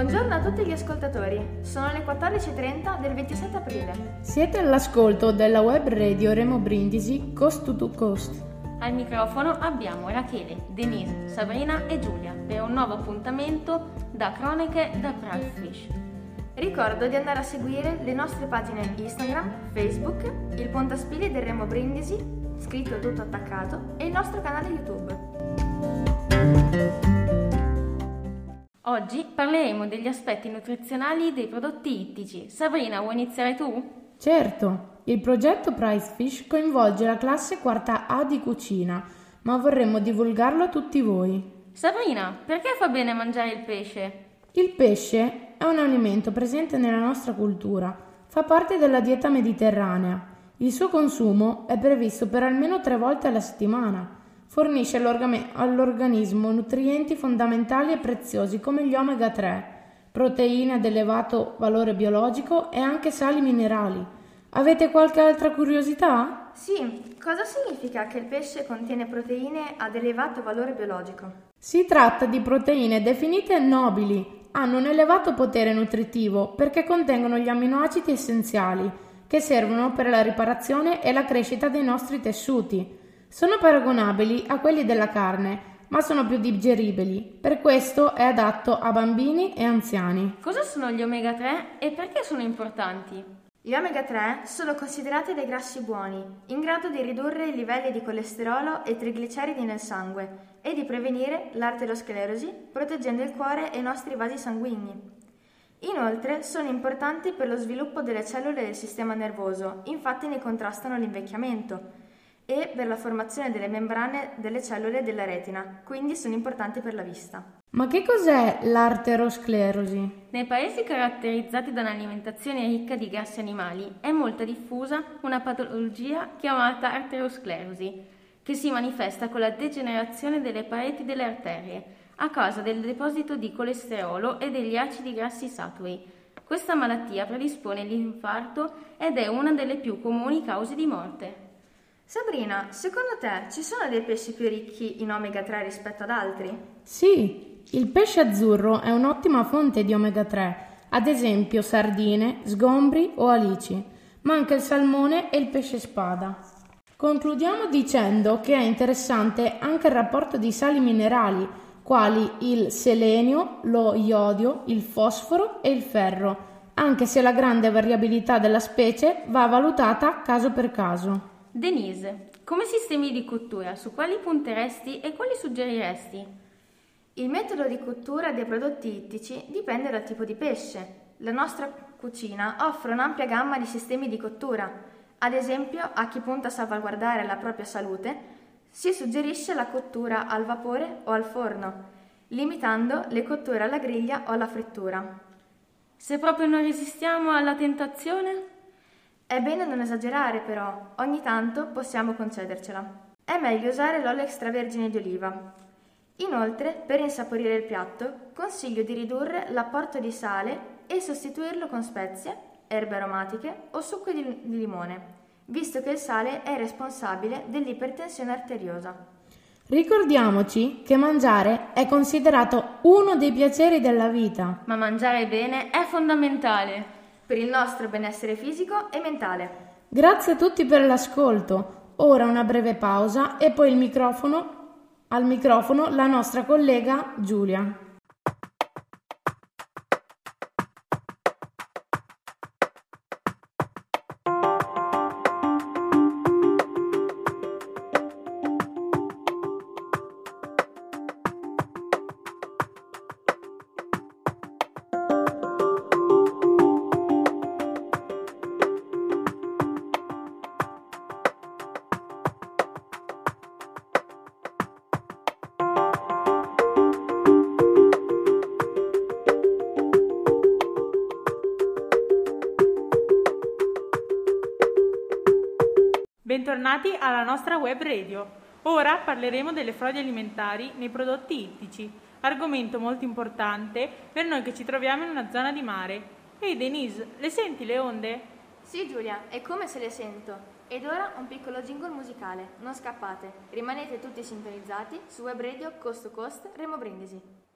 Buongiorno a tutti gli ascoltatori, sono le 14.30 del 27 aprile. Siete all'ascolto della web radio Remo Brindisi Coast to, to Coast. Al microfono abbiamo Rachele, Denise, Sabrina e Giulia per un nuovo appuntamento da Croniche da Prattfish. Ricordo di andare a seguire le nostre pagine Instagram, Facebook, il Pontaspili del Remo Brindisi, scritto tutto attaccato, e il nostro canale YouTube. Oggi parleremo degli aspetti nutrizionali dei prodotti ittici. Sabrina, vuoi iniziare tu? Certo, il progetto Price Fish coinvolge la classe quarta A di cucina, ma vorremmo divulgarlo a tutti voi. Sabrina, perché fa bene mangiare il pesce? Il pesce è un alimento presente nella nostra cultura, fa parte della dieta mediterranea. Il suo consumo è previsto per almeno tre volte alla settimana Fornisce all'organismo nutrienti fondamentali e preziosi come gli omega 3, proteine ad elevato valore biologico e anche sali minerali. Avete qualche altra curiosità? Sì, cosa significa che il pesce contiene proteine ad elevato valore biologico? Si tratta di proteine definite nobili, hanno un elevato potere nutritivo perché contengono gli amminoacidi essenziali che servono per la riparazione e la crescita dei nostri tessuti. Sono paragonabili a quelli della carne, ma sono più digeribili. Per questo è adatto a bambini e anziani. Cosa sono gli omega 3 e perché sono importanti? Gli omega 3 sono considerati dei grassi buoni, in grado di ridurre i livelli di colesterolo e trigliceridi nel sangue e di prevenire l'arterosclerosi, proteggendo il cuore e i nostri vasi sanguigni. Inoltre sono importanti per lo sviluppo delle cellule del sistema nervoso, infatti ne contrastano l'invecchiamento e per la formazione delle membrane delle cellule della retina, quindi sono importanti per la vista. Ma che cos'è l'arterosclerosi? Nei paesi caratterizzati da un'alimentazione ricca di grassi animali è molto diffusa una patologia chiamata arterosclerosi, che si manifesta con la degenerazione delle pareti delle arterie a causa del deposito di colesterolo e degli acidi grassi saturi. Questa malattia predispone l'infarto ed è una delle più comuni cause di morte. Sabrina, secondo te ci sono dei pesci più ricchi in omega 3 rispetto ad altri? Sì, il pesce azzurro è un'ottima fonte di omega 3, ad esempio sardine, sgombri o alici, ma anche il salmone e il pesce spada. Concludiamo dicendo che è interessante anche il rapporto di sali minerali, quali il selenio, lo iodio, il fosforo e il ferro, anche se la grande variabilità della specie va valutata caso per caso. Denise, come sistemi di cottura, su quali punteresti e quali suggeriresti? Il metodo di cottura dei prodotti ittici dipende dal tipo di pesce. La nostra cucina offre un'ampia gamma di sistemi di cottura. Ad esempio, a chi punta a salvaguardare la propria salute, si suggerisce la cottura al vapore o al forno, limitando le cotture alla griglia o alla frittura. Se proprio non resistiamo alla tentazione? È bene non esagerare però, ogni tanto possiamo concedercela. È meglio usare l'olio extravergine di oliva. Inoltre, per insaporire il piatto, consiglio di ridurre l'apporto di sale e sostituirlo con spezie, erbe aromatiche o succo di, di limone, visto che il sale è responsabile dell'ipertensione arteriosa. Ricordiamoci che mangiare è considerato uno dei piaceri della vita. Ma mangiare bene è fondamentale per il nostro benessere fisico e mentale. Grazie a tutti per l'ascolto. Ora una breve pausa e poi il microfono al microfono la nostra collega Giulia. Bentornati alla nostra web radio. Ora parleremo delle frodi alimentari nei prodotti ittici, argomento molto importante per noi che ci troviamo in una zona di mare. Ehi Denise, le senti le onde? Sì Giulia, è come se le sento. Ed ora un piccolo jingle musicale, non scappate, rimanete tutti sintonizzati su web radio Coast to Coast Remo Brindisi.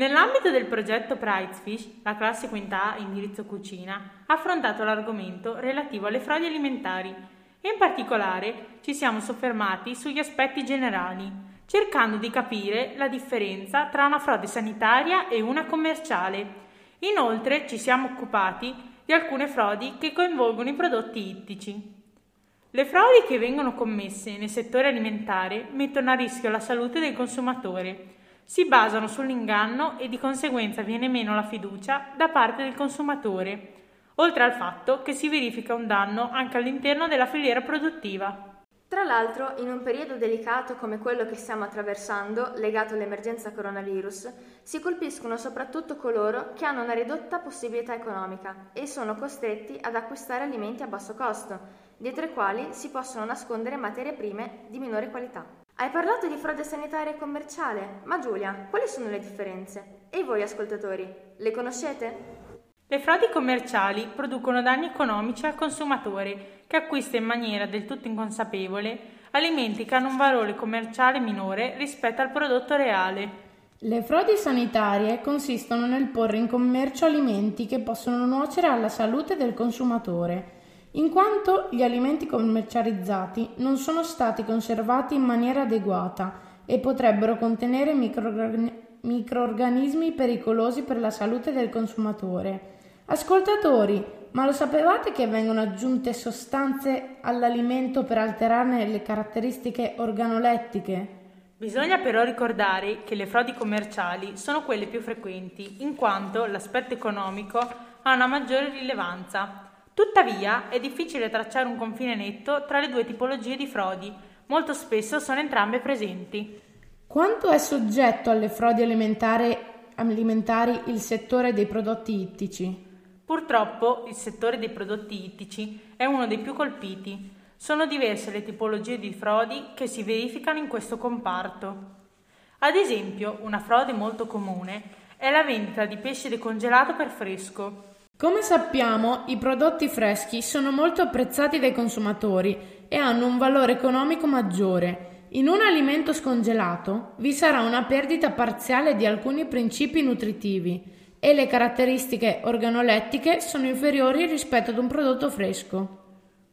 Nell'ambito del progetto Prizefis, la classe quinta A indirizzo cucina ha affrontato l'argomento relativo alle frodi alimentari e in particolare ci siamo soffermati sugli aspetti generali, cercando di capire la differenza tra una frode sanitaria e una commerciale. Inoltre ci siamo occupati di alcune frodi che coinvolgono i prodotti ittici. Le frodi che vengono commesse nel settore alimentare mettono a rischio la salute del consumatore si basano sull'inganno e di conseguenza viene meno la fiducia da parte del consumatore, oltre al fatto che si verifica un danno anche all'interno della filiera produttiva. Tra l'altro, in un periodo delicato come quello che stiamo attraversando, legato all'emergenza coronavirus, si colpiscono soprattutto coloro che hanno una ridotta possibilità economica e sono costretti ad acquistare alimenti a basso costo, dietro i quali si possono nascondere materie prime di minore qualità. Hai parlato di frode sanitaria e commerciale, ma Giulia, quali sono le differenze? E voi ascoltatori, le conoscete? Le frodi commerciali producono danni economici al consumatore che acquista in maniera del tutto inconsapevole alimenti che hanno un valore commerciale minore rispetto al prodotto reale. Le frodi sanitarie consistono nel porre in commercio alimenti che possono nuocere alla salute del consumatore in quanto gli alimenti commercializzati non sono stati conservati in maniera adeguata e potrebbero contenere microorganismi pericolosi per la salute del consumatore. Ascoltatori, ma lo sapevate che vengono aggiunte sostanze all'alimento per alterarne le caratteristiche organolettiche? Bisogna però ricordare che le frodi commerciali sono quelle più frequenti, in quanto l'aspetto economico ha una maggiore rilevanza Tuttavia è difficile tracciare un confine netto tra le due tipologie di frodi, molto spesso sono entrambe presenti. Quanto è soggetto alle frodi alimentari, il settore dei prodotti ittici? Purtroppo il settore dei prodotti ittici è uno dei più colpiti. Sono diverse le tipologie di frodi che si verificano in questo comparto. Ad esempio, una frode molto comune è la vendita di pesce decongelato per fresco, come sappiamo, i prodotti freschi sono molto apprezzati dai consumatori e hanno un valore economico maggiore. In un alimento scongelato vi sarà una perdita parziale di alcuni principi nutritivi e le caratteristiche organolettiche sono inferiori rispetto ad un prodotto fresco.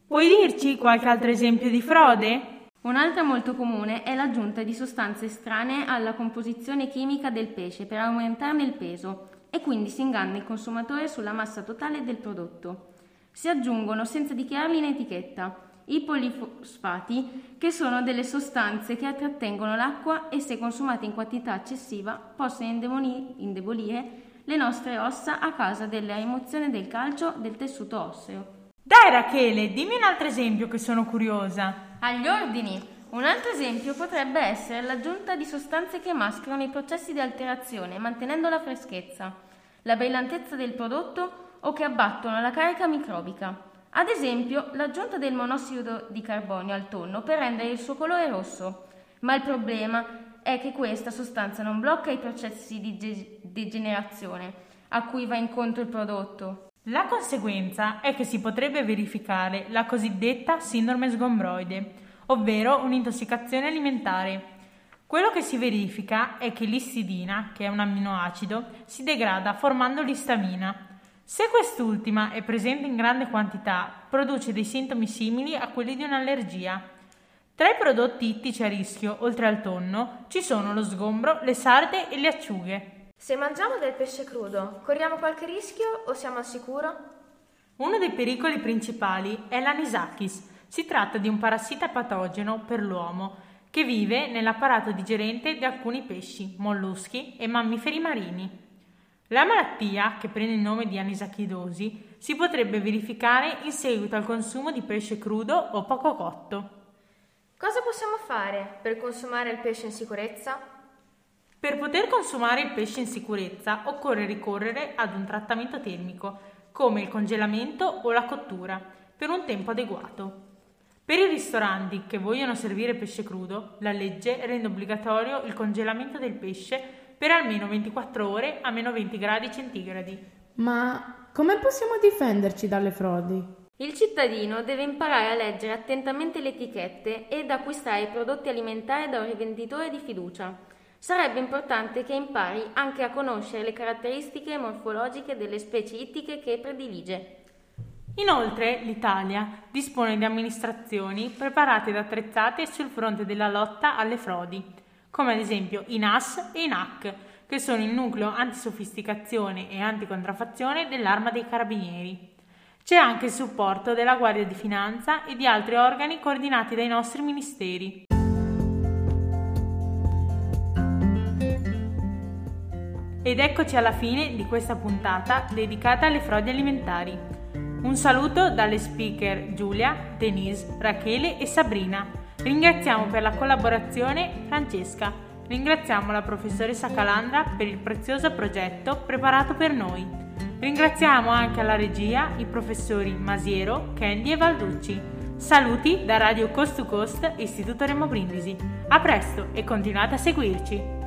Puoi dirci qualche altro esempio di frode? Un'altra molto comune è l'aggiunta di sostanze estranee alla composizione chimica del pesce per aumentarne il peso e quindi si inganna il consumatore sulla massa totale del prodotto. Si aggiungono senza dichiararli in etichetta i polifosfati, che sono delle sostanze che trattengono l'acqua e se consumate in quantità eccessiva possono indebolire le nostre ossa a causa della rimozione del calcio del tessuto osseo. Dai Rachele, dimmi un altro esempio che sono curiosa. Agli ordini! Un altro esempio potrebbe essere l'aggiunta di sostanze che mascherano i processi di alterazione mantenendo la freschezza, la brillantezza del prodotto o che abbattono la carica microbica. Ad esempio, l'aggiunta del monossido di carbonio al tonno per rendere il suo colore rosso. Ma il problema è che questa sostanza non blocca i processi di de- degenerazione a cui va incontro il prodotto. La conseguenza è che si potrebbe verificare la cosiddetta sindrome sgombroide ovvero un'intossicazione alimentare. Quello che si verifica è che l'istidina, che è un amminoacido, si degrada formando l'istamina. Se quest'ultima è presente in grande quantità, produce dei sintomi simili a quelli di un'allergia. Tra i prodotti ittici a rischio, oltre al tonno, ci sono lo sgombro, le sarde e le acciughe. Se mangiamo del pesce crudo, corriamo qualche rischio o siamo al sicuro? Uno dei pericoli principali è l'anisakis, si tratta di un parassita patogeno per l'uomo che vive nell'apparato digerente di alcuni pesci, molluschi e mammiferi marini. La malattia, che prende il nome di anisachidosi, si potrebbe verificare in seguito al consumo di pesce crudo o poco cotto. Cosa possiamo fare per consumare il pesce in sicurezza? Per poter consumare il pesce in sicurezza occorre ricorrere ad un trattamento termico, come il congelamento o la cottura, per un tempo adeguato. Per i ristoranti che vogliono servire pesce crudo, la legge rende obbligatorio il congelamento del pesce per almeno 24 ore a meno 20 gradi centigradi. Ma come possiamo difenderci dalle frodi? Il cittadino deve imparare a leggere attentamente le etichette ed acquistare i prodotti alimentari da un rivenditore di fiducia. Sarebbe importante che impari anche a conoscere le caratteristiche morfologiche delle specie ittiche che predilige. Inoltre l'Italia dispone di amministrazioni preparate ed attrezzate sul fronte della lotta alle frodi, come ad esempio i NAS e i NAC, che sono il nucleo antisofisticazione e anticontrafazione dell'arma dei carabinieri. C'è anche il supporto della Guardia di Finanza e di altri organi coordinati dai nostri ministeri. Ed eccoci alla fine di questa puntata dedicata alle frodi alimentari. Un saluto dalle speaker Giulia, Denise, Rachele e Sabrina. Ringraziamo per la collaborazione Francesca. Ringraziamo la professoressa Calandra per il prezioso progetto preparato per noi. Ringraziamo anche alla regia i professori Masiero, Candy e Valducci. Saluti da Radio Coast to Coast Istituto Remo Brindisi. A presto e continuate a seguirci!